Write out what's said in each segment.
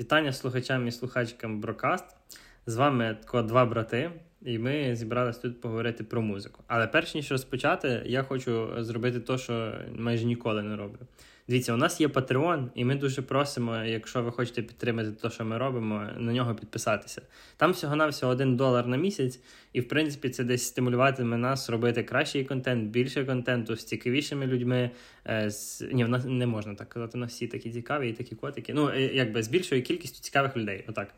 Вітання слухачам і слухачкам Брокаст. З вами тако два брати, і ми зібралися тут поговорити про музику. Але перш ніж розпочати, я хочу зробити те, що майже ніколи не роблю. Дивіться, у нас є Patreon, і ми дуже просимо, якщо ви хочете підтримати те, що ми робимо, на нього підписатися. Там всього-навсього один долар на місяць, і в принципі це десь стимулюватиме нас робити кращий контент, більше контенту з цікавішими людьми. Е, з... Ні, в нас не можна так казати, у нас всі такі цікаві і такі котики. Ну, е, якби з більшою кількістю цікавих людей. Отак.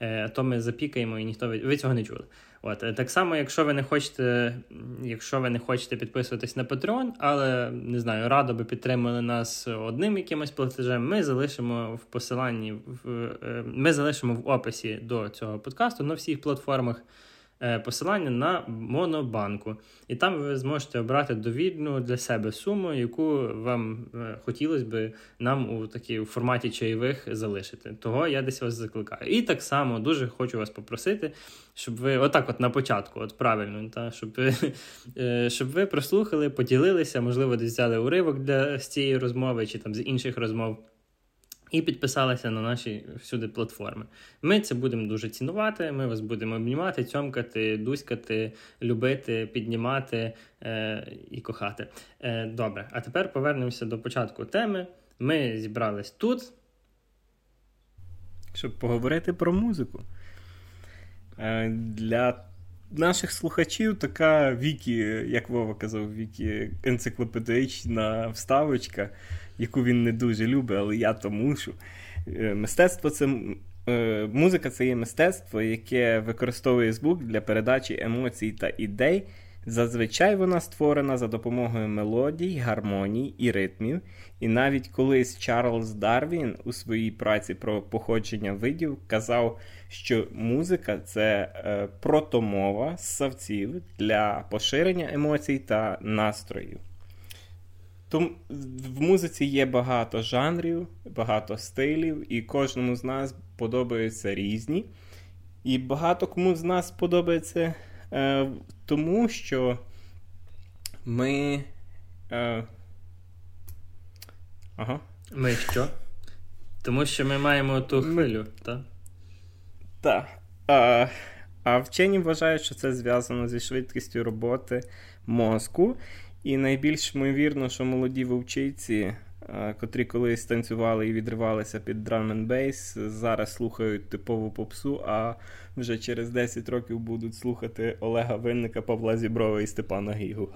Е, то ми запікаємо і ніхто ви цього не чули. От е, так само, якщо ви не хочете, якщо ви не хочете підписуватись на Patreon, але не знаю, радо би підтримали нас одним якимось платежем. Ми залишимо в посиланні в е, ми залишимо в описі до цього подкасту на всіх платформах. Е, посилання на Монобанку. І там ви зможете обрати довільну для себе суму, яку вам е, хотілося б нам у такій у форматі чайових залишити. Того я десь вас закликаю. І так само дуже хочу вас попросити, щоб ви отак, от на початку, от правильно, та, щоб е, щоб ви прослухали, поділилися, можливо, десь взяли уривок для з цієї розмови чи там з інших розмов і підписалися на наші всюди платформи. Ми це будемо дуже цінувати. Ми вас будемо обнімати, цьомкати, дуськати, любити, піднімати е, і кохати. Е, Добре, а тепер повернемося до початку теми. Ми зібрались тут. Щоб поговорити про музику. Е, Для наших слухачів така вікі, як Вова казав, вікі енциклопедична вставочка яку він не дуже любить, але я то мушу. Е, мистецтво це е, музика це є мистецтво, яке використовує звук для передачі емоцій та ідей. Зазвичай вона створена за допомогою мелодій, гармоній і ритмів. І навіть колись Чарльз Дарвін у своїй праці про походження видів казав, що музика це е, протомова ссавців для поширення емоцій та настроїв. Тому в музиці є багато жанрів, багато стилів, і кожному з нас подобаються різні. І багато кому з нас подобається е, тому, що ми. Е, Ага. Ми що? Тому що ми маємо ту хвилю, так? Так. А, а вчені вважають, що це зв'язано зі швидкістю роботи мозку. І найбільш ймовірно, що молоді вовчиці, котрі колись танцювали і відривалися під драм н бейс, зараз слухають типову попсу, а вже через 10 років будуть слухати Олега Винника, Павла Зіброва і Степана Гігу.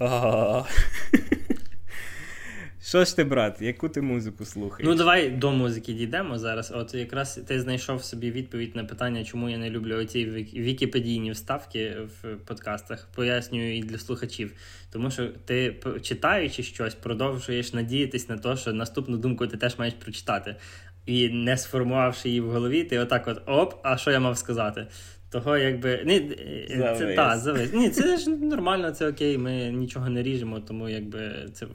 Що ж ти, брат, яку ти музику слухаєш? Ну, давай до музики дійдемо зараз. От якраз ти знайшов собі відповідь на питання, чому я не люблю оці вікіпедійні вставки в подкастах. Пояснюю і для слухачів. Тому що ти, читаючи щось, продовжуєш надіятись на те, що наступну думку ти теж маєш прочитати. І не сформувавши її в голові, ти отак от оп, а що я мав сказати? Того якби ні, е, це та завис. Ні, це ж нормально, це окей. Ми нічого не ріжемо, тому якби це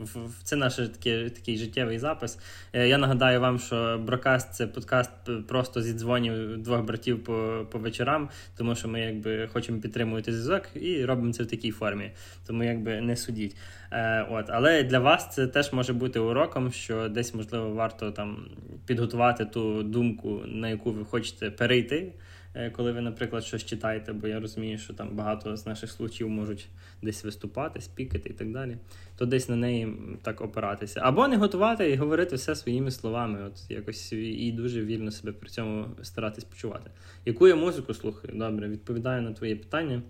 це наш такий, такий життєвий запис. Е, я нагадаю вам, що Брокаст це подкаст просто зі дзвонів двох братів по по вечорам, тому що ми якби хочемо підтримувати зв'язок і робимо це в такій формі. Тому якби не судіть. Е, от, але для вас це теж може бути уроком, що десь можливо варто там підготувати ту думку, на яку ви хочете перейти. Е, коли ви, наприклад, щось читаєте, бо я розумію, що там багато з наших слухачів можуть десь виступати, спікати і так далі, то десь на неї так опиратися. Або не готувати і говорити все своїми словами, от якось і дуже вільно себе при цьому старатись почувати. Яку я музику слухаю? Добре, відповідаю на твоє питання.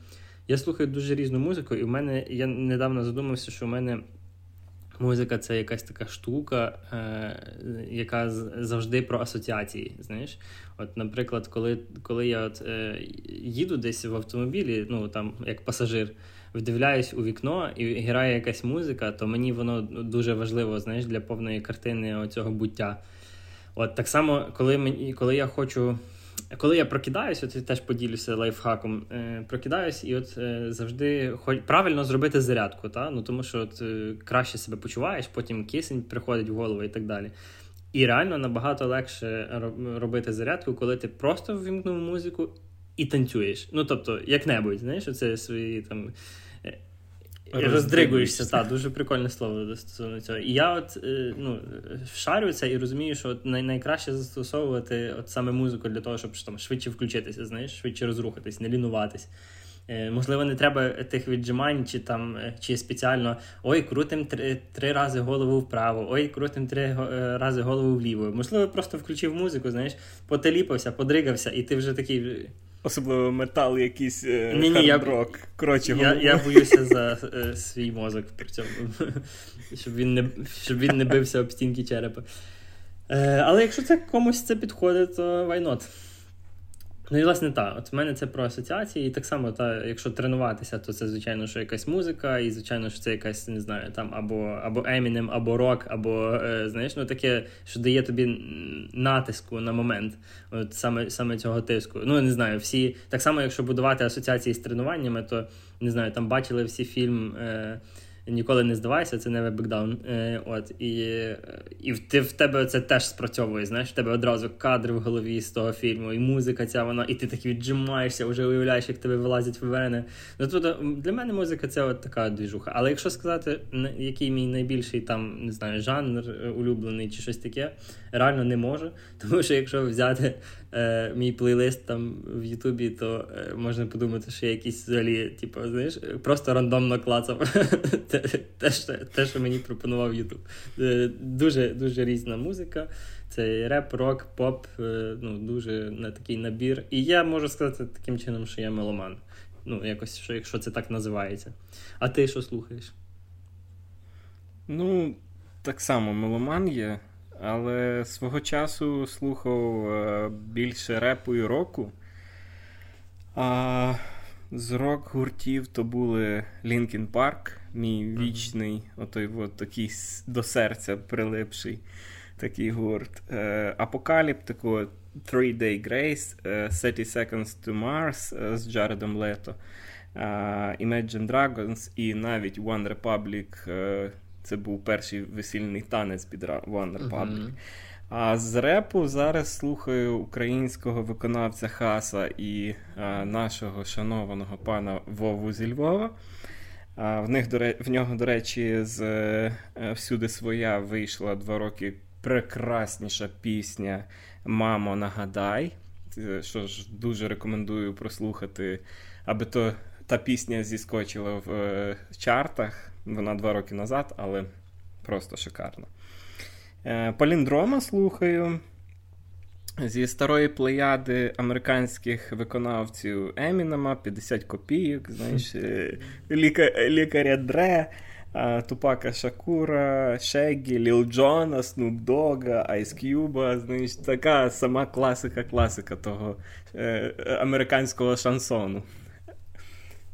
Я слухаю дуже різну музику, і в мене я недавно задумався, що в мене. Музика це якась така штука, е, яка завжди про асоціації. Знаєш, от, наприклад, коли коли я от, е, їду десь в автомобілі, ну там як пасажир, вдивляюсь у вікно і грає якась музика, то мені воно дуже важливо знаєш, для повної картини цього буття. От так само, коли мені, коли я хочу коли я прокидаюся, от я теж поділюся лайфхаком. Е, Прокидаюсь і от е, завжди хоч правильно зробити зарядку, та? Ну, тому що от, е, краще себе почуваєш, потім кисень приходить в голову і так далі. І реально набагато легше робити зарядку, коли ти просто ввімкнув музику і танцюєш. Ну, тобто, як-небудь, знаєш, оце свої там. Роздригуєшся, так, дуже прикольне слово стосовно цього. І я от е, ну, шарю це і розумію, що от найкраще застосовувати от саме музику для того, щоб там швидше включитися, знаєш, швидше розрухатись, не лінуватись. Е, можливо, не треба тих віджимань, чи там е, чи спеціально ой, крутим три три рази голову вправо, ой, крутим три рази голову вліво. Можливо, просто включив музику, знаєш, потеліпався, подригався, і ти вже такий. Особливо метал, якийсь ні, хард-рок. Я, Коротше, я я боюся за е, свій мозок при цьому, щоб він не щоб він не бився об стінки черепа. Е, Але якщо це комусь це підходить, то why not? Ну і власне так, от в мене це про асоціації, і так само, та, якщо тренуватися, то це, звичайно, що якась музика, і, звичайно, що це якась, не знаю, там або або Eminem, або рок, або е, знаєш, ну таке, що дає тобі натиску на момент от саме саме цього тиску. Ну, не знаю, всі так само, якщо будувати асоціації з тренуваннями, то не знаю, там бачили всі фільм. Е, Ніколи не здавайся, це не бекдаун. Е, от, І і ти, в тебе це теж спрацьовує. Знаєш, в тебе одразу кадри в голові з того фільму, і музика ця вона, і ти так віджимаєшся, вже уявляєш, як тебе вилазять вени. Ну, тут Для мене музика це от така двіжуха. Але якщо сказати, який мій найбільший там, не знаю, жанр е, улюблений чи щось таке, реально не можу. Тому що якщо взяти е, мій плейлист там в Ютубі, то е, можна подумати, що я якийсь взагалі, типу, знаєш, просто рандомно клацав те, те, що, те, що мені пропонував Ютуб. Е, дуже дуже різна музика. Це реп, рок, поп, е, ну, дуже на такий набір. І я можу сказати таким чином, що я меломан. Ну, якось, що, якщо це так називається. А ти що слухаєш? Ну, так само меломан є. Але свого часу слухав е, більше репу і року. А з рок-гуртів то були Linkin Park, мій вічний, отой от такий до серця прилипший такий гурт. Е, Апокаліптику, Three Day Grace, 30 е, Seconds to Mars з Джаредом Лето, Imagine Dragons і навіть One Republic це був перший весільний танець під One Republic. Uh-huh. А з репу зараз слухаю українського виконавця Хаса і а, нашого шанованого пана Вову зі Львова. А, В них, в нього, до речі, з е, всюди своя вийшла два роки прекрасніша пісня Мамо, нагадай. Що ж дуже рекомендую прослухати, аби то та пісня зіскочила в е, чартах. Вона два роки назад, але просто шикарно. Е, Паліндрома слухаю. Зі старої плеяди американських виконавців Емінема 50 копійок, знаєш, е, ліка, лікаря Дре, Тупака Шакура, Шегі, Ліл Джона, Снуп Дога, Айс К'юба, знаєш, така сама класика-класика того е, американського шансону.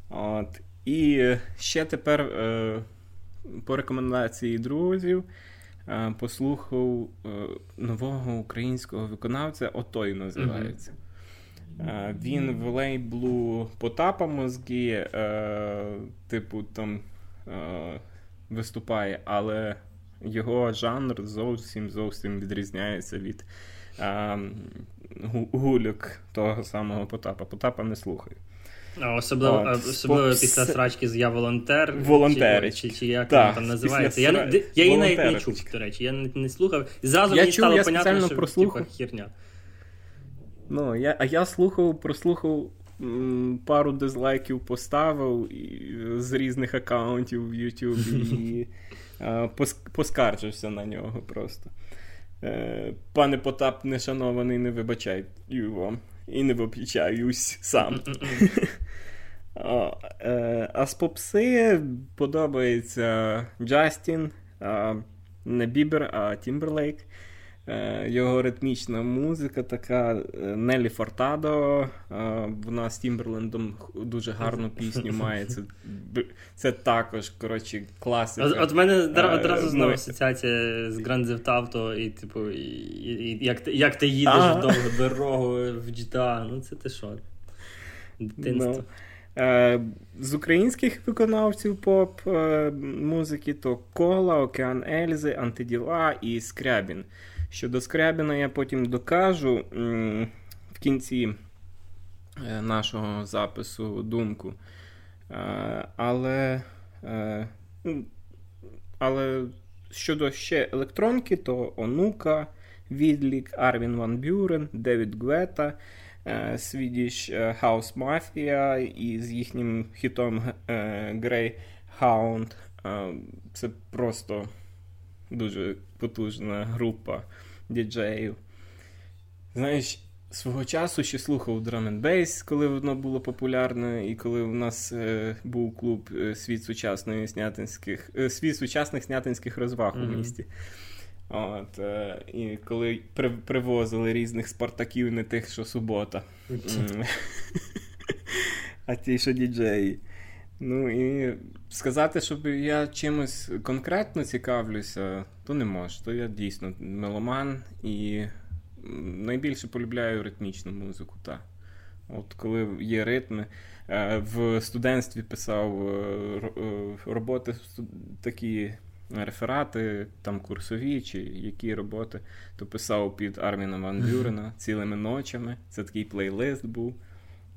От. І ще тепер, е, по рекомендації друзів, е, послухав е, нового українського виконавця, отой називається. Mm-hmm. Він в лейблу Потапа мозги, типу, там виступає, але його жанр зовсім зовсім відрізняється від гульок того самого Потапа. Потапа не слухаю. Особливо особливо після срачки з я волонтер. Волонтери. Чи, чи, чи як так, там називається. Я сра... я її навіть не чув, до речі, я не, не слухав. Зразу я мені чув, стало я понятно, що. Типу, херня. Ну, я, А я слухав, прослухав м, пару дизлайків поставив і, з різних аккаунтів в YouTube і а, поскаржився на нього просто. Е, Пане Потап, нешанований, не вибачай вам і не виключаюсь сам. О, е, а з попси подобається Джастін, не Бібер, а Тімберлейк. Е, його ритмічна музика така е, Нелі Фуртадо. Вона з Тімберлендом дуже гарну пісню має. Це це також коротше, класика. От, от мене одразу знову асоціація з Grand Theft Auto і, типу, і, і, як ти як ти їдеш ага. довгу дорогу в GTA. Ну, це ти що? Дитинство. No. Ну, е, з українських виконавців поп музики то Кола, Океан Ельзи, Антиділа і Скрябін. Щодо Скрябіна, я потім докажу в кінці е, нашого запису думку. Е, але Е, ну, але щодо ще електронки, то Онука, Відлік, Арвін Ван Бюрен, Девід Гвета, Swedish House Mafia із їхнім хітом Greyhound. Це просто дуже потужна група діджеїв. Знаєш, свого часу ще слухав Drum and Bass, коли воно було популярне, і коли у нас е, був клуб е, світ сучасної снятинських, е, світ сучасних снятинських розваг mm-hmm. у місті. От, е, І коли при, привозили різних спартаків, не тих, що субота, а ті, що діджеї. Ну і сказати, щоб я чимось конкретно цікавлюся, то не можу. То я дійсно меломан і найбільше полюбляю ритмічну музику. Та. От Коли є ритми. Е, в студентстві писав е, е, роботи такі реферати, там курсові чи які роботи, то писав під Арміна Ван Бюрена цілими ночами. Це такий плейлист був.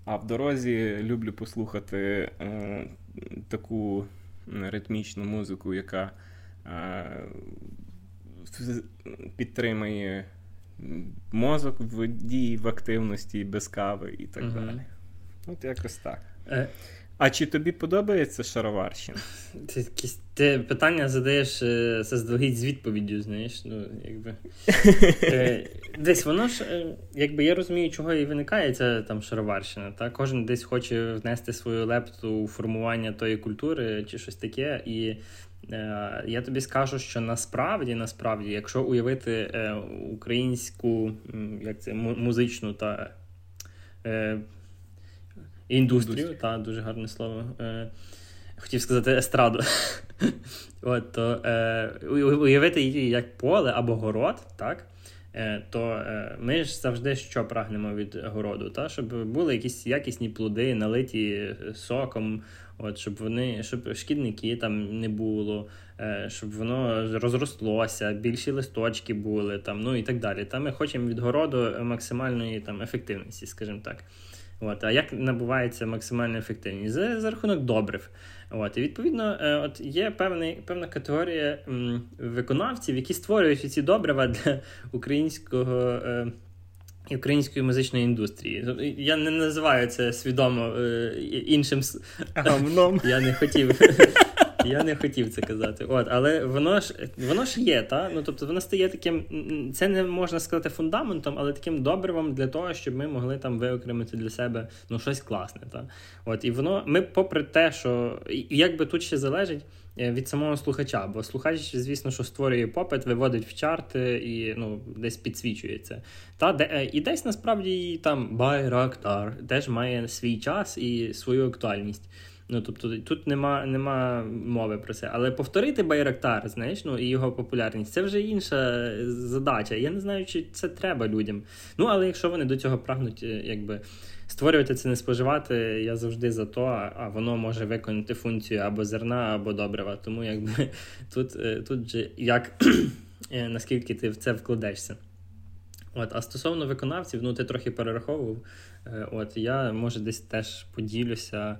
А в дорозі люблю послухати е, таку ритмічну музику, яка е, підтримує мозок в дії, в активності без кави і так угу. далі. От якось так. Е, а чи тобі подобається шароварщина? Ти ти питання задаєш е, заздалегідь з відповіддю, знаєш. ну, якби. Е, десь воно ж, е, якби я розумію, чого і виникає ця там шароварщина. Та? Кожен десь хоче внести свою лепту у формування тої культури чи щось таке. І е, я тобі скажу, що насправді, насправді, якщо уявити е, українську як це, музичну та. Е, Індустрію, так, дуже гарне слово. Е, Хотів сказати естраду. От, то е, Уявити її як поле або город, так? Е, то е, ми ж завжди що прагнемо від городу, та? щоб були якісь якісні плоди, налиті соком, от, щоб вони, щоб шкідники там не було, е, щоб воно розрослося, більші листочки були, там, ну і так далі. Та Ми хочемо від городу максимальної там, ефективності, скажімо так. От, А як набувається максимальна ефективність? За, за рахунок добрив. От, І відповідно, е, от є певний, певна категорія виконавців, які створюють ці добрива для українського. Е, Української музичної індустрії. Я не називаю це свідомо е, іншим Гамном. Я не хотів я не хотів це казати. От, Але воно ж воно ж є, та? Ну, тобто воно стає таким, це не можна сказати фундаментом, але таким добривом для того, щоб ми могли там виокремити для себе ну, щось класне. Та? От, І воно, ми, попри те, що як би тут ще залежить. Е, від самого слухача, бо слухач, звісно, що створює попит, виводить в чарти і ну, десь підсвічується. Та, де, е, І десь насправді там Байрактар теж має свій час і свою актуальність. Ну, тобто тут нема нема мови про це. Але повторити Байрактар, знаєш, ну і його популярність це вже інша задача. Я не знаю, чи це треба людям. Ну, але якщо вони до цього прагнуть, е, якби створювати це не споживати, я завжди за то, а воно може виконати функцію або зерна, або добрива. Тому якби тут е, тут же як е, наскільки ти в це вкладешся. От, А стосовно виконавців, ну ти трохи перераховував. От я може десь теж поділюся.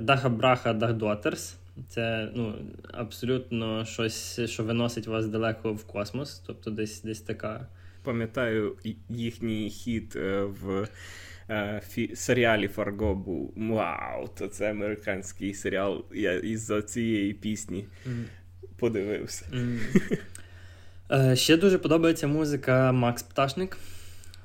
Даха Браха Дахдотерс. Це ну, абсолютно щось, що виносить вас далеко в космос. Тобто десь десь така. Пам'ятаю, їхній хід е, в е, фі- серіалі Фарго був Вау! То це американський серіал. Я із-за цієї пісні mm. подивився. Mm. Е, Ще дуже подобається музика Макс Пташник.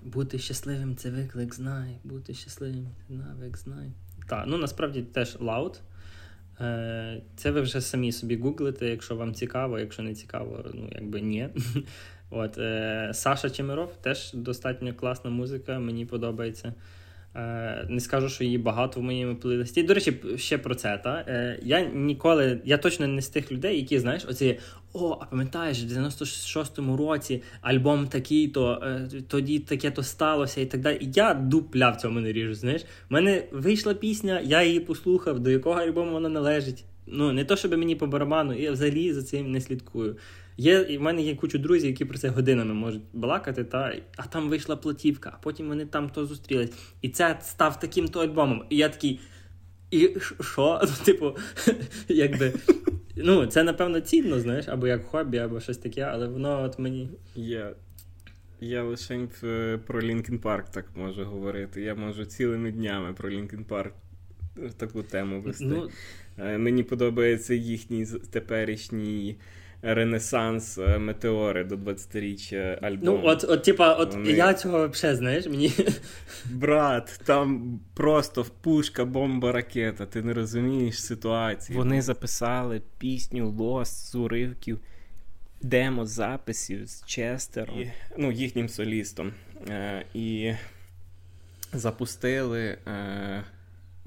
Бути щасливим це виклик, знай. Бути щасливим це навик, знай. Так, ну насправді теж лаут. Е, це ви вже самі собі гуглите, якщо вам цікаво, якщо не цікаво, ну якби ні. От, е, Саша Чемеров теж достатньо класна музика, мені подобається. Е, не скажу, що її багато в моєму плейлисті. До речі, ще про це. Та? Е, я ніколи, я точно не з тих людей, які, знаєш, оці, о, а пам'ятаєш, в 96-му році альбом такий, то е, тоді таке то сталося і так далі. Я дупля в цьому не ріжу. знаєш. У мене вийшла пісня, я її послухав, до якого альбому вона належить. Ну, не то, щоб мені по барабану, я взагалі за цим не слідкую. Є, в мене є кучу друзів, які про це годинами можуть балакати, та, а там вийшла платівка, а потім вони там то зустрілись. І це став таким то альбомом. І я такий. І що? Ну, типу, якби. Ну, це, напевно, цінно, знаєш, або як хобі, або щось таке, але воно от мені. Я я лише про Лінкін Парк так можу говорити. Я можу цілими днями про Лінкін Парк таку тему вести. Ну... Е, мені подобається їхній теперішній Ренесанс е, Метеори до 20-річчя альбому. Ну, от, от, типа, от Вони... я цього взагалі, знаєш, мені. Брат, там просто пушка, бомба, ракета. Ти не розумієш ситуації. Вони записали пісню Лост з уривків, демо записів з Честером, і, ну, їхнім солістом. Е, І запустили. Е,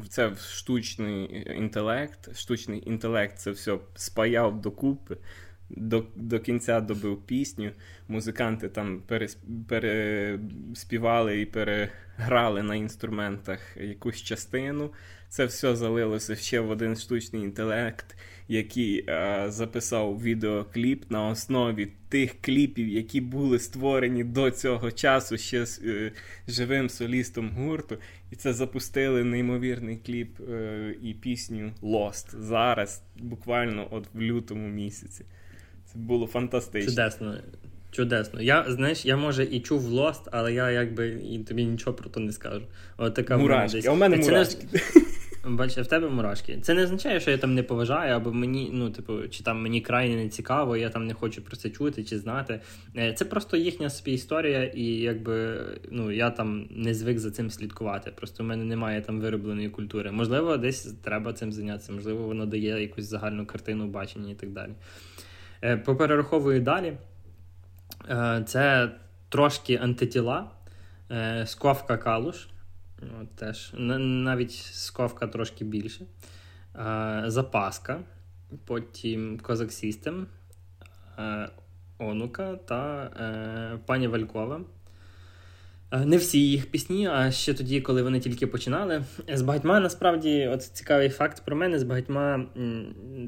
це штучний інтелект. Штучний інтелект це все спаяв докупи до до кінця добив пісню. Музиканти там переспівали і переграли на інструментах якусь частину. Це все залилося ще в один штучний інтелект, який а, записав відеокліп на основі тих кліпів, які були створені до цього часу ще з е, живим солістом гурту. І це запустили неймовірний кліп е, і пісню Lost зараз, буквально от в лютому місяці. Це було фантастично. Чудесно. Чудесно. Я знаєш, я може і чув Lost, але я якби і тобі нічого про то не скажу. От така Мурашки. А у мене це мурашки. Не... Бачиш, в тебе мурашки. Це не означає, що я там не поважаю, або мені, ну, типу, чи там мені крайне не цікаво, я там не хочу про це чути чи знати. Е, це просто їхня собі історія, і якби ну, я там не звик за цим слідкувати. Просто в мене немає там виробленої культури. Можливо, десь треба цим зайнятися, можливо, воно дає якусь загальну картину бачення і так далі. Е, поперераховую далі. Е, це трошки антитіла, е, сковка калуш. Теж, Навіть сковка трошки більше. Запаска, потім Козак Сістем, Онука та пані Валькова. Е, не всі їх пісні, а ще тоді, коли вони тільки починали. З багатьма насправді, от цікавий факт про мене, з багатьма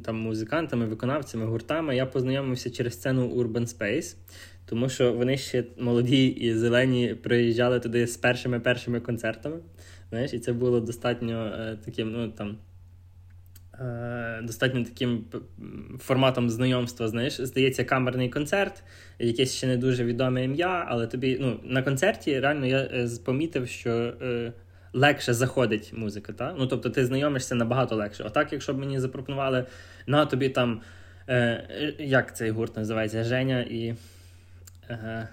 там музикантами, виконавцями, гуртами я познайомився через сцену Urban Space, тому що вони ще молоді і зелені приїжджали туди з першими першими концертами. Знаєш, І це було достатньо е, таким, ну там. Е, достатньо таким форматом знайомства, знаєш, здається, камерний концерт, якесь ще не дуже відоме ім'я, але тобі ну, на концерті реально я е, помітив, що е, легше заходить музика. Та? Ну, Тобто ти знайомишся набагато легше. Отак, якщо б мені запропонували на тобі там, е, як цей гурт називається, Женя і. Е,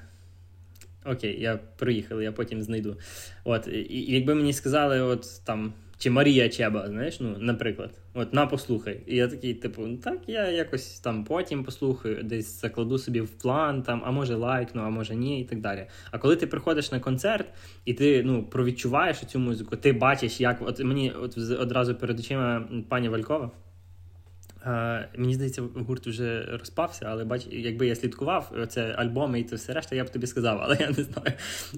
Окей, я проїхав, я потім знайду. От, і, якби мені сказали, от там чи Марія Чеба, знаєш, ну, наприклад, от на послухай. І я такий, типу, ну так, я якось там потім послухаю, десь закладу собі в план, там, а може лайкну, а може ні, і так далі. А коли ти приходиш на концерт і ти ну, провідчуваєш цю музику, ти бачиш, як от мені от одразу перед очима пані Валькова. Uh, мені здається, гурт вже розпався, але бач, якби я слідкував це альбоми і це все решта, я б тобі сказав, але я не знаю.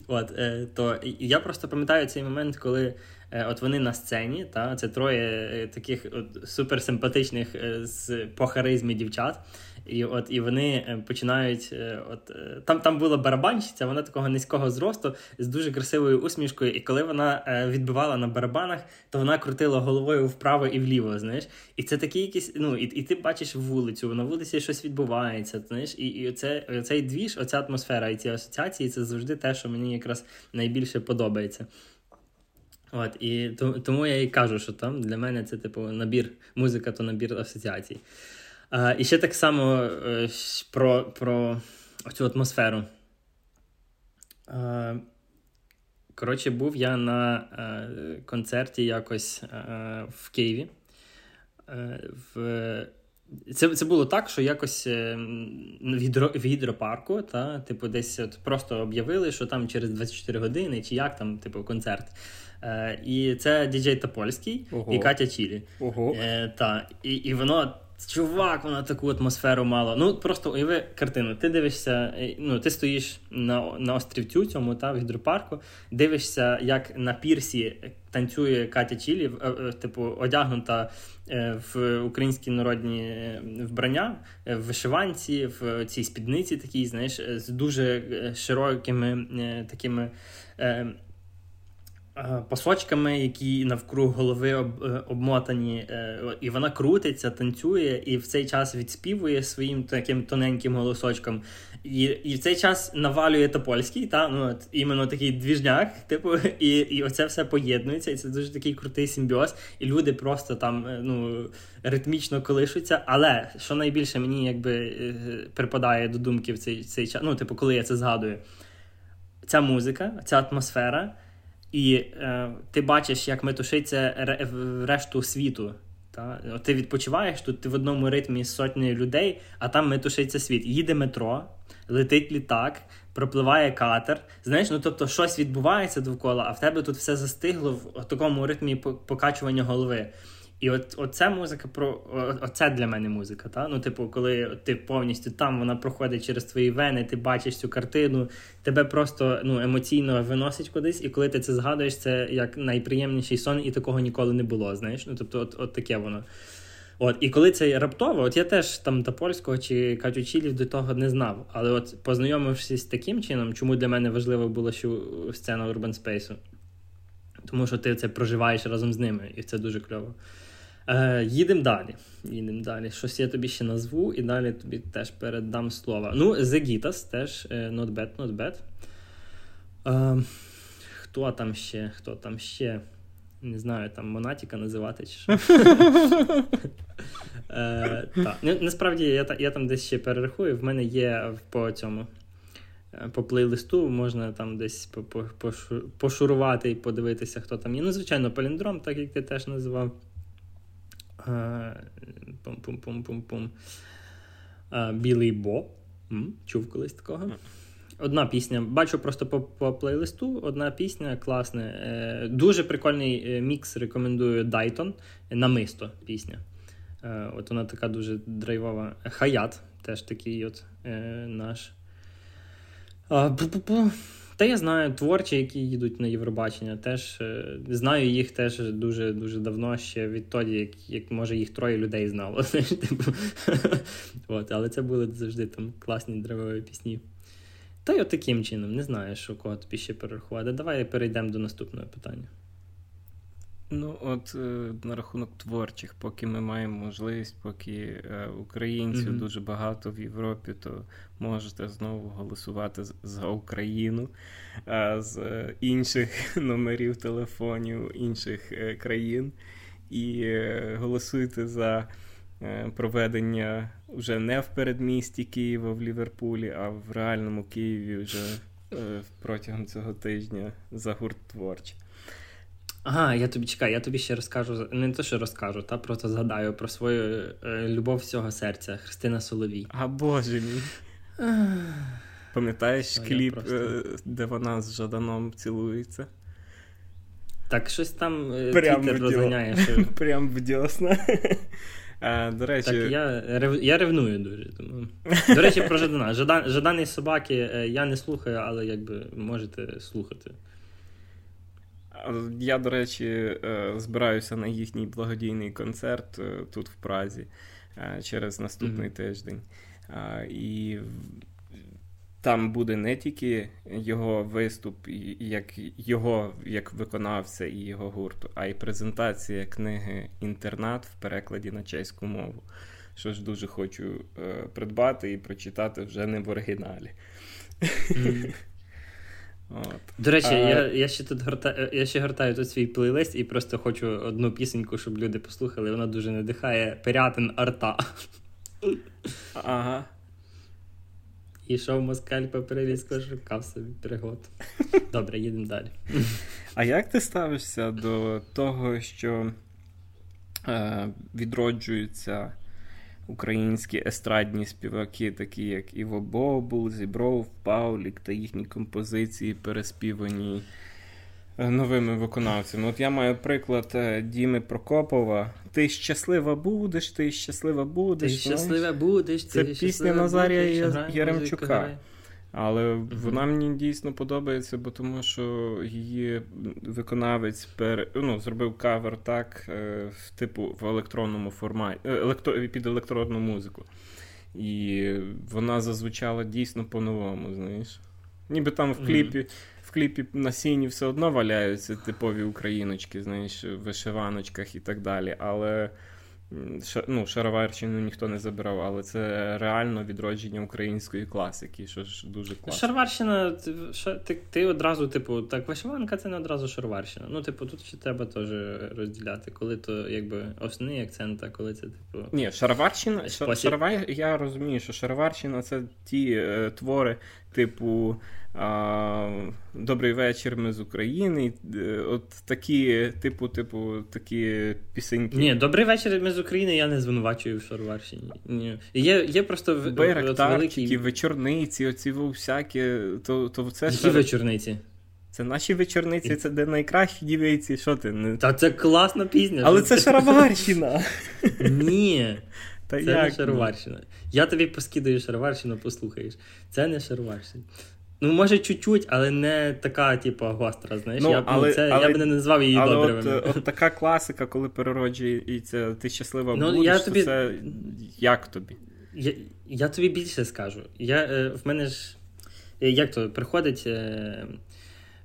От, е, то Я просто пам'ятаю цей момент, коли Е, от вони на сцені, та це троє е, таких от суперсимпатичних е, з по харизмі дівчат. І от і вони починають. От Там там була барабанщиця, вона такого низького зросту з дуже красивою усмішкою. І коли вона відбивала на барабанах, то вона крутила головою вправо і вліво. знаєш. І це такий якийсь, ну, і і ти бачиш вулицю, на вулиці щось відбувається. знаєш, І і оце, цей двіж, оця атмосфера і ці асоціації це завжди те, що мені якраз найбільше подобається. От, І тому я і кажу, що там для мене це типу набір, музика то набір асоціацій. І ще так само е, про про цю атмосферу. Коротше, був я на е, концерті якось е, в Києві. В це це було так, що якось в гідро, в гідропарку, та, типу, десь от просто об'явили, що там через 24 години, чи як там, типу, концерт. Е, І це діджей Топольський Ого. і Катя Чілі. Ого. Е, та, І і воно, чувак, воно таку атмосферу мало. Ну, просто уяви картину. Ти дивишся, е, ну, ти стоїш на на острівцю цьому та, в гідропарку, дивишся, як на пірсі танцює Катя Чілі, е, е, типу, одягнута в українські народні вбрання, в вишиванці, в цій спідниці такій, знаєш, з дуже широкими такими пасочками, які навкруг голови е, обмотані, і вона крутиться, танцює, і в цей час відспівує своїм таким тоненьким голосочком. І і в цей час навалює Топольський, та, ну, от, іменно такий двіжняк, типу, і і оце все поєднується, і це дуже такий крутий симбіоз, і люди просто там ну, ритмічно колишуться. Але що найбільше мені якби припадає до думки в цей цей час, ну, типу, коли я це згадую, ця музика, ця атмосфера, і е, ти бачиш, як метушиться решту світу. Та? Ти відпочиваєш тут, ти в одному ритмі з сотнею людей, а там метушиться світ. Їде метро, летить літак, пропливає катер. Знаєш, ну тобто щось відбувається довкола, а в тебе тут все застигло в такому ритмі покачування голови. І от оця музика про оце для мене музика. Та? Ну, типу, коли ти повністю там вона проходить через твої вени, ти бачиш цю картину, тебе просто ну, емоційно виносить кудись, і коли ти це згадуєш, це як найприємніший сон, і такого ніколи не було. Знаєш, ну тобто, от, от таке воно. От, І коли це раптово, от я теж там та польського чи Катючілів до того не знав. Але от познайомившись з таким чином, чому для мене важливо було що сцена Urban Space? Тому що ти це проживаєш разом з ними, і це дуже кльово. Е, Їдемо далі. Їдемо далі. Щось я тобі ще назву, і далі тобі теж передам слово. Ну, The Gitas теж е, not bad, not bad. Е, Хто там ще? Хто там ще? Не знаю, там Монатіка називати чи що. е. Насправді я я там десь ще перерахую. В мене є по цьому. Е, по плейлисту можна там десь пошурувати і подивитися, хто там є. Ну, звичайно, паліндром, так як ти теж називав. Пум-пум-пум-пум-пум. Білий Бо. Чув колись такого. Одна пісня. Бачу просто по по плейлисту. Одна пісня класна. Е, Дуже прикольний е, мікс. Рекомендую Дайтон. Намисто пісня. Е, От вона така дуже драйвова. Хаят теж такий от е, наш. А, та я знаю творчі, які їдуть на Євробачення. Теж е, знаю їх теж дуже дуже давно, ще відтоді, як як може їх троє людей знало. Типу. От, Але це були завжди там класні древові пісні. Та й от таким чином, не знаю, що кого тобі ще перерахувати. Давай перейдемо до наступного питання. Ну, от е, на рахунок творчих, поки ми маємо можливість, поки е, українців mm-hmm. дуже багато в Європі, то можете знову голосувати за Україну е, з інших номерів телефонів інших країн і голосуйте за проведення вже не в передмісті Києва в Ліверпулі, а в реальному Києві вже протягом цього тижня за гурт творче. Ага, я тобі чекаю, я тобі ще розкажу, не те, що розкажу, та просто згадаю про свою е, любов всього серця Христина Соловій. А боже мій. Пам'ятаєш кліп, просто... Е, де вона з Жаданом цілується? Так, щось там е, Твіттер розганяє. Що... Прям. А, До речі, Так, я рев... я ревную дуже. Тому... До речі, про Жадана. Жадан... Жадані собаки я не слухаю, але якби можете слухати. Я, до речі, е, збираюся на їхній благодійний концерт е, тут в Празі е, через наступний mm-hmm. тиждень. І там буде не тільки його виступ, як його як виконавця і його гурту, а й презентація книги Інтернат в перекладі на чеську мову. Що ж дуже хочу придбати і прочитати вже не в оригіналі. Mm-hmm. От. До речі, а... я я ще тут гортаю, я ще гортаю тут свій плейлист і просто хочу одну пісеньку, щоб люди послухали. Вона дуже надихає Пирятин арта. Ага. Ішов москаль по перевізку, шукав собі пригод. Добре, їдемо далі. А як ти ставишся до того, що е, відроджуються українські естрадні співаки, такі як Іво Бобул, Зібров, Паулік та їхні композиції переспівані е, новими виконавцями. От я маю приклад е, Діми Прокопова. Ти щаслива будеш, ти щаслива будеш. Ти щаслива будеш. Це пісня Назарія Яремчука. Але вона мені дійсно подобається, бо тому що її виконавець пер... ну, зробив кавер так, е, типу в електронному форматі, е, електро... під електронну музику. І вона зазвучала дійсно по-новому, знаєш. Ніби там в кліпі. кліпі на сіні все одно валяються типові україночки, знаєш, в вишиваночках і так далі. Але ну, Шароварщину ніхто не забирав, але це реально відродження української класики, що ж дуже класно. Шароварщина, ти ти одразу, типу, так, вишиванка це не одразу шароварщина. Ну, типу, тут ще треба теж розділяти, коли то якби основний акцент, а коли це, типу. Ні, шароварщина, шаровар, я розумію, що шароварщина це ті е, твори, типу. Добрий вечір, ми з України. Е, от такі, типу, типу, такі пісеньки. Ні, добрий вечір, ми з України, я не звинувачую в Шароварщині. Ні. Є є просто Байрактарчики, великий... вечорниці, оці всякі. То, то це Які шар... вечорниці? Це наші вечорниці, це де найкращі дівейці. Що ти? Не... Та це класна пісня. Але це Шароварщина. Ні. Та Це як? не Шароварщина. Я тобі поскидаю Шароварщину, послухаєш. Це не Шароварщина. Ну, може, чуть-чуть, але не така, типу, гостра. Знаєш, ну, я, але, це, але, я б не назвав її але добривими. От, от така класика, коли перероджується ти щаслива ну, будеш, я тобі... то це як тобі? Я я тобі більше скажу. Я, е, В мене ж як то приходить. Е,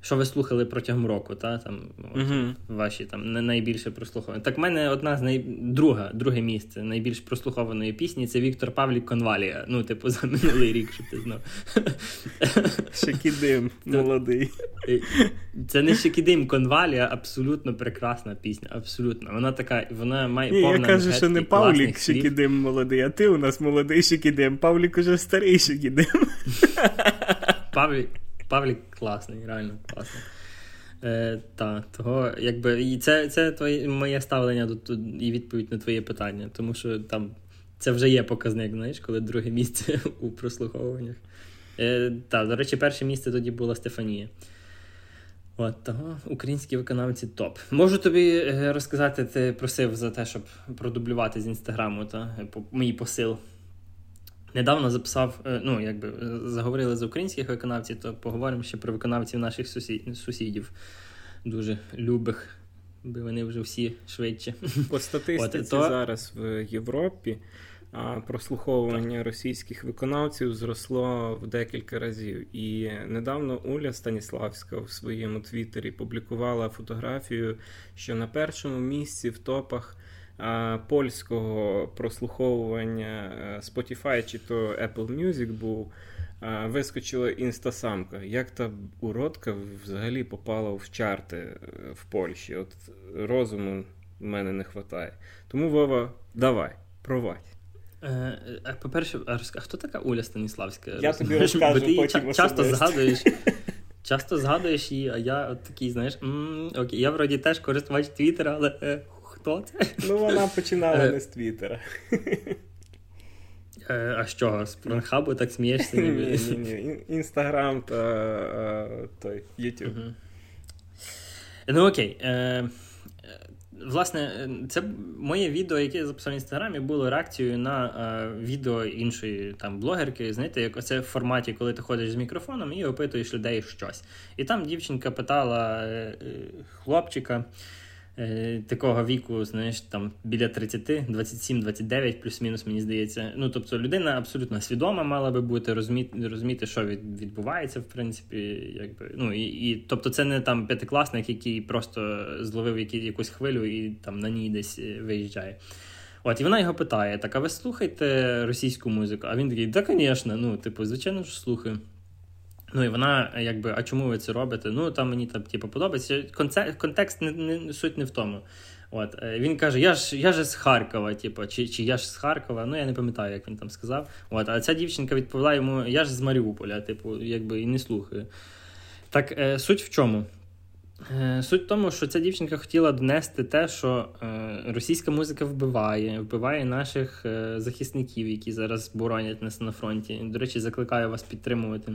що ви слухали протягом року, та там от, ваші там не найбільше прослуховані. Так в мене одна з най... друга, друге місце найбільш прослухованої пісні це Віктор Павлік Конвалія. Ну, типу, за минулий рік, щоб ти знав. Шекідим, молодий. Це не Шекідим Конвалія, абсолютно прекрасна пісня. Абсолютно. Вона така, вона має Ні, повна Я кажу, що не Павлік Шекідим молодий, а ти у нас молодий Шекідим. Павлік уже старий Шекідим. Павлік. Павлік класний, реально класний. Е, та, того, якби, І це це твоє, моє ставлення до, і відповідь на твоє питання, тому що там це вже є показник, знаєш, коли друге місце у прослуховуваннях. Е, та, До речі, перше місце тоді була Стефанія. От того, українські виконавці топ. Можу тобі е, розказати, ти просив за те, щоб продублювати з інстаграму та, мій посил. Недавно записав, е, ну якби е, заговорили з українських виконавців, то поговоримо ще про виконавців наших сусідів, дуже любих, бо вони вже всі швидше. По статистиці От, то... зараз в Європі прослуховування так. російських виконавців зросло в декілька разів. І недавно Уля Станіславська в своєму твіттері публікувала фотографію, що на першому місці в топах польського прослуховування е, Spotify чи то Apple Music був, вискочила інстасамка. Як та уродка взагалі попала в чарти е, в Польщі? От розуму в мене не вистачає. Тому Вова, давай, провадь. Е, по-перше, а хто така Уля Станіславська? Я тобі розкажу ти потім часто згадуєш. Часто згадуєш її, а я от такий, знаєш, окей, я вроді теж користувач Твіттера, але Хто це? Ну, вона починала е. не з Твіттера. Е, а чого? З Порнхабу так смієшся? Ні, ні, ні. Інстаграм та е, той Ютуб. Ну окей. Власне, це моє відео, яке я записав в інстаграмі, було реакцією на е, відео іншої там блогерки. Знаєте, як оце в форматі, коли ти ходиш з мікрофоном і опитуєш людей щось. І там дівчинка питала е, хлопчика. Е, такого віку, знаєш, там біля 30, 27-29, плюс-мінус, мені здається. Ну, тобто, людина абсолютно свідома мала би бути, розуміти, розуміти, що відбувається, в принципі. якби, ну, і, і, Тобто, це не там п'ятикласник, який просто зловив які, якусь хвилю і там на ній десь е, виїжджає. От, і вона його питає: так, а ви слухаєте російську музику? А він такий, да, звісно, ну, типу, звичайно ж слухаю. Ну і вона, якби, а чому ви це робите? Ну там мені там типу, подобається. Конце, контекст не, не суть не в тому. От е, він каже: Я ж я ж з Харкова, типу, чи чи я ж з Харкова. Ну я не пам'ятаю, як він там сказав. От, а ця дівчинка відповіла йому: Я ж з Маріуполя, типу, якби і не слухаю. Так, е, суть в чому? Е, Суть в тому, що ця дівчинка хотіла донести те, що е, російська музика вбиває, вбиває наших е, захисників, які зараз боронять нас на фронті. До речі, закликаю вас підтримувати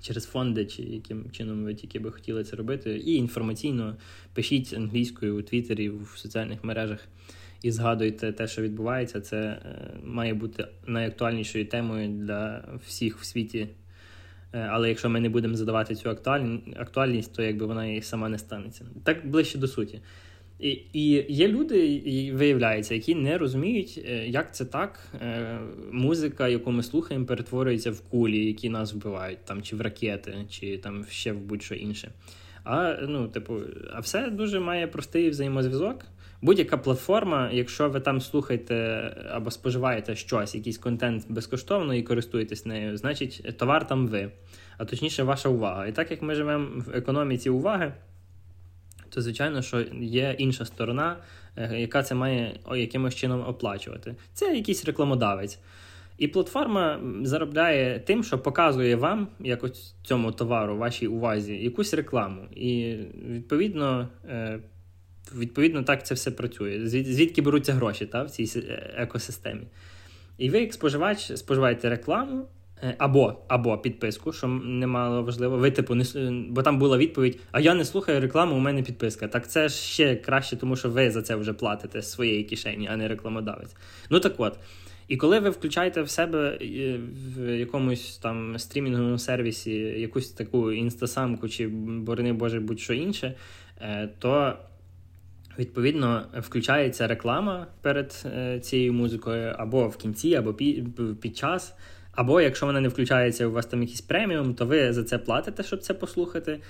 через фонди, чи яким чином ви тільки би хотіли це робити. І інформаційно пишіть англійською у Твіттері, в соціальних мережах і згадуйте те, що відбувається. Це е, має бути найактуальнішою темою для всіх в світі. Е, але якщо ми не будемо задавати цю актуальність, то якби вона і сама не станеться. Так ближче до суті. І і є люди, і виявляється, які не розуміють, е, як це так. Е, музика, яку ми слухаємо, перетворюється в кулі, які нас вбивають, там, чи в ракети, чи там ще в будь-що інше. А ну, типу, а все дуже має простий взаємозв'язок. Будь-яка платформа, якщо ви там слухаєте або споживаєте щось, якийсь контент безкоштовно і користуєтесь нею, значить товар там ви, а точніше, ваша увага. І так як ми живемо в економіці уваги то звичайно, що є інша сторона, е, яка це має якимось чином оплачувати. Це якийсь рекламодавець. І платформа заробляє тим, що показує вам, як ось цьому товару, вашій увазі, якусь рекламу. І відповідно, е, відповідно, так це все працює. Звідки беруться гроші та, в цій е, екосистемі. І ви, як споживач, споживаєте рекламу, або або підписку, що немало важливо. Ви, типу, не бо там була відповідь: а я не слухаю рекламу, у мене підписка. Так це ж ще краще, тому що ви за це вже платите з своєї кишені, а не рекламодавець. Ну так от. І коли ви включаєте в себе е, в якомусь там стрімінговому сервісі якусь таку інстасамку чи борони Боже, будь-що інше, е, то відповідно включається реклама перед цією музикою, або в кінці, або під час. Або якщо вона не включається, у вас там якийсь преміум, то ви за це платите, щоб це послухати.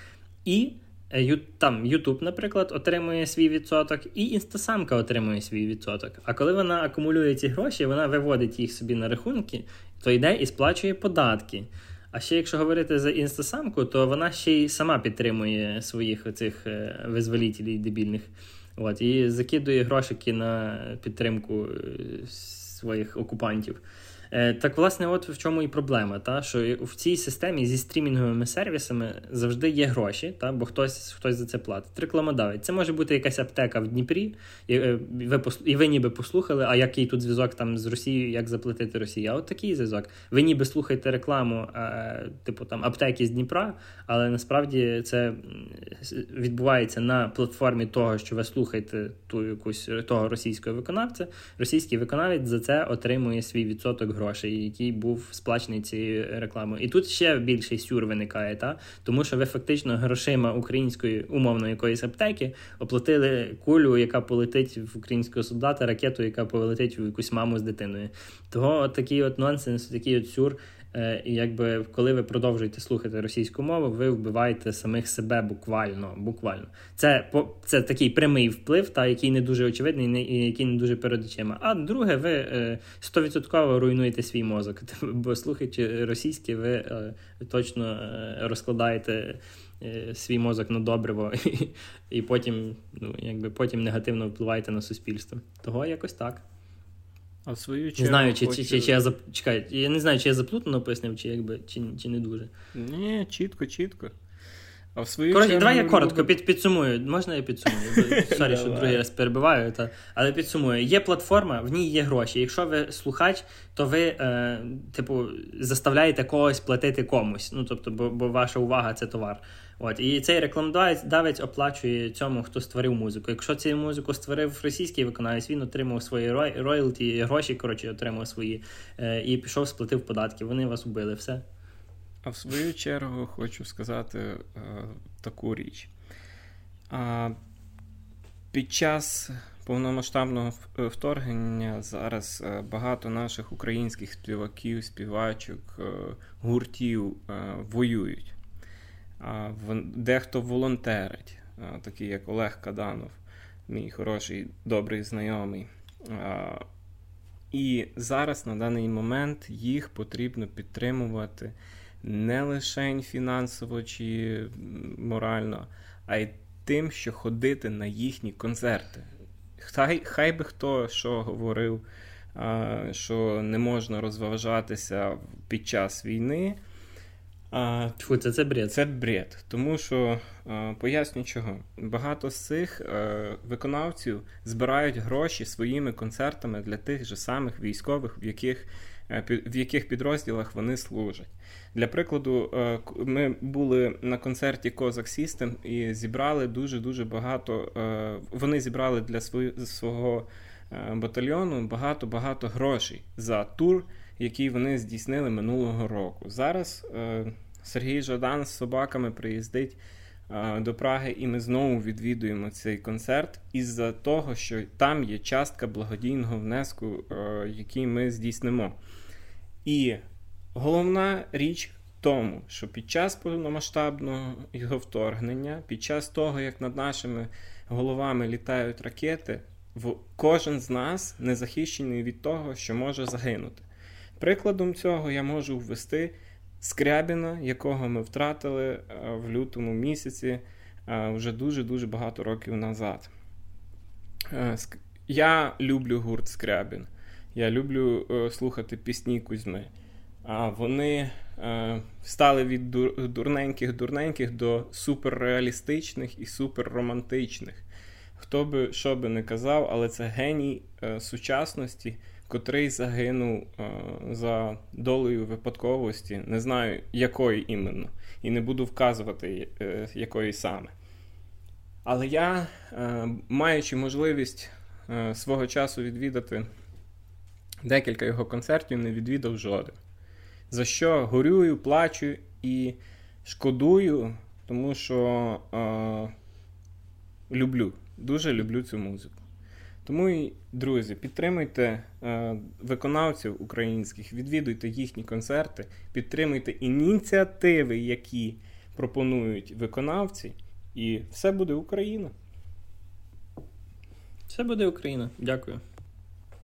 І е, там YouTube, наприклад, отримує свій відсоток, і інстасамка отримує свій відсоток. А коли вона акумулює ці гроші, вона виводить їх собі на рахунки, то йде і сплачує податки. А ще якщо говорити за інстасамку, то вона ще й сама підтримує своїх оцих е, визволітелів дебільних. От, І закидує грошики на підтримку е, своїх окупантів. Е, так, власне, от в чому і проблема, та що в цій системі зі стрімінговими сервісами завжди є гроші, та бо хтось хтось за це платить. Рекламодавець. Це може бути якась аптека в Дніпрі, і е, ви і ви ніби послухали, а який тут зв'язок там з Росією, як заплатити Росії. А от такий зв'язок. Ви ніби слухаєте рекламу, типу там аптеки з Дніпра, але насправді це відбувається на платформі того, що ви слухаєте ту якусь того російського виконавця. Російський виконавець за це отримує свій відсоток грошей, який був сплачений цією рекламою. І тут ще більший сюр виникає, та? тому що ви фактично грошима української умовно якоїсь аптеки оплатили кулю, яка полетить в українського солдата, ракету, яка полетить в якусь маму з дитиною. Того от такий от нонсенс, такий от сюр. Е, і якби коли ви продовжуєте слухати російську мову, ви вбиваєте самих себе буквально. буквально. Це це такий прямий вплив, та який не дуже очевидний, і який не дуже перед очима. А друге, ви е, стовідсотково руйнуєте свій мозок. Бо слухаючи російське, ви е, точно розкладаєте. Свій мозок на добриво, і потім ну, якби потім негативно впливаєте на суспільство. Того якось так. А в свою чергу Не знаю, чи, хочу... чи, чи, чи я зап... Чекай, я не знаю, чи я заплутано пояснив, чи якби, чи, чи не дуже. Ні, чітко, чітко. А в свою Коротше, чергу... Давай я коротко під, підсумую. Можна я підсумую? Sorry, що другий раз перебиваю, та... але підсумую. Є платформа, в ній є гроші. Якщо ви слухач, то ви, е, типу, заставляєте когось платити комусь. Ну, тобто, бо, бо ваша увага це товар. От і цей рекламодавець оплачує цьому, хто створив музику. Якщо цю музику створив російський виконавець, він отримав свої роялті, гроші, коротше, отримав свої е, і пішов, сплатив податки. Вони вас убили, все. А в свою чергу хочу сказати е, таку річ. А, Під час повномасштабного е, вторгнення зараз е, багато наших українських співаків, співачок, е, гуртів воюють дехто волонтерить, такий як Олег Каданов, мій хороший добрий знайомий. І зараз на даний момент їх потрібно підтримувати не лише фінансово чи морально, а й тим, що ходити на їхні концерти. Хай хай би хто що говорив, що не можна розважатися під час війни. А, це це бред. Це бред. Тому що а, поясню чого. Багато з цих а, е, виконавців збирають гроші своїми концертами для тих же самих військових, в яких е, в яких підрозділах вони служать. Для прикладу, е, ми були на концерті Козак System і зібрали дуже-дуже багато. Вони зібрали для свого батальйону багато-багато грошей за тур який вони здійснили минулого року. Зараз е, Сергій Жадан з собаками приїздить до Праги, і ми знову відвідуємо цей концерт із-за того, що там є частка благодійного внеску, який ми здійснимо. І головна річ в тому, що під час повномасштабного його вторгнення, під час того, як над нашими головами літають ракети, кожен з нас не захищений від того, що може загинути. Прикладом цього я можу ввести Скрябіна, якого ми втратили е, в лютому місяці е, вже дуже-дуже багато років назад. Е, я люблю гурт Скрябін. Я люблю слухати пісні Кузьми. А вони стали від дурненьких-дурненьких до суперреалістичних і суперромантичних. Хто би що би не казав, але це геній сучасності котрий загинув е, за долею випадковості, не знаю якої іменно, і не буду вказувати, е, якої саме. Але я, е, маючи можливість свого часу відвідати декілька його концертів, не відвідав жоден. За що горюю, плачу і шкодую, тому що е, люблю, дуже люблю цю музику. Тому, друзі, підтримуйте е, виконавців українських, відвідуйте їхні концерти, підтримуйте ініціативи, які пропонують виконавці, і все буде Україна. Все буде Україна. Дякую.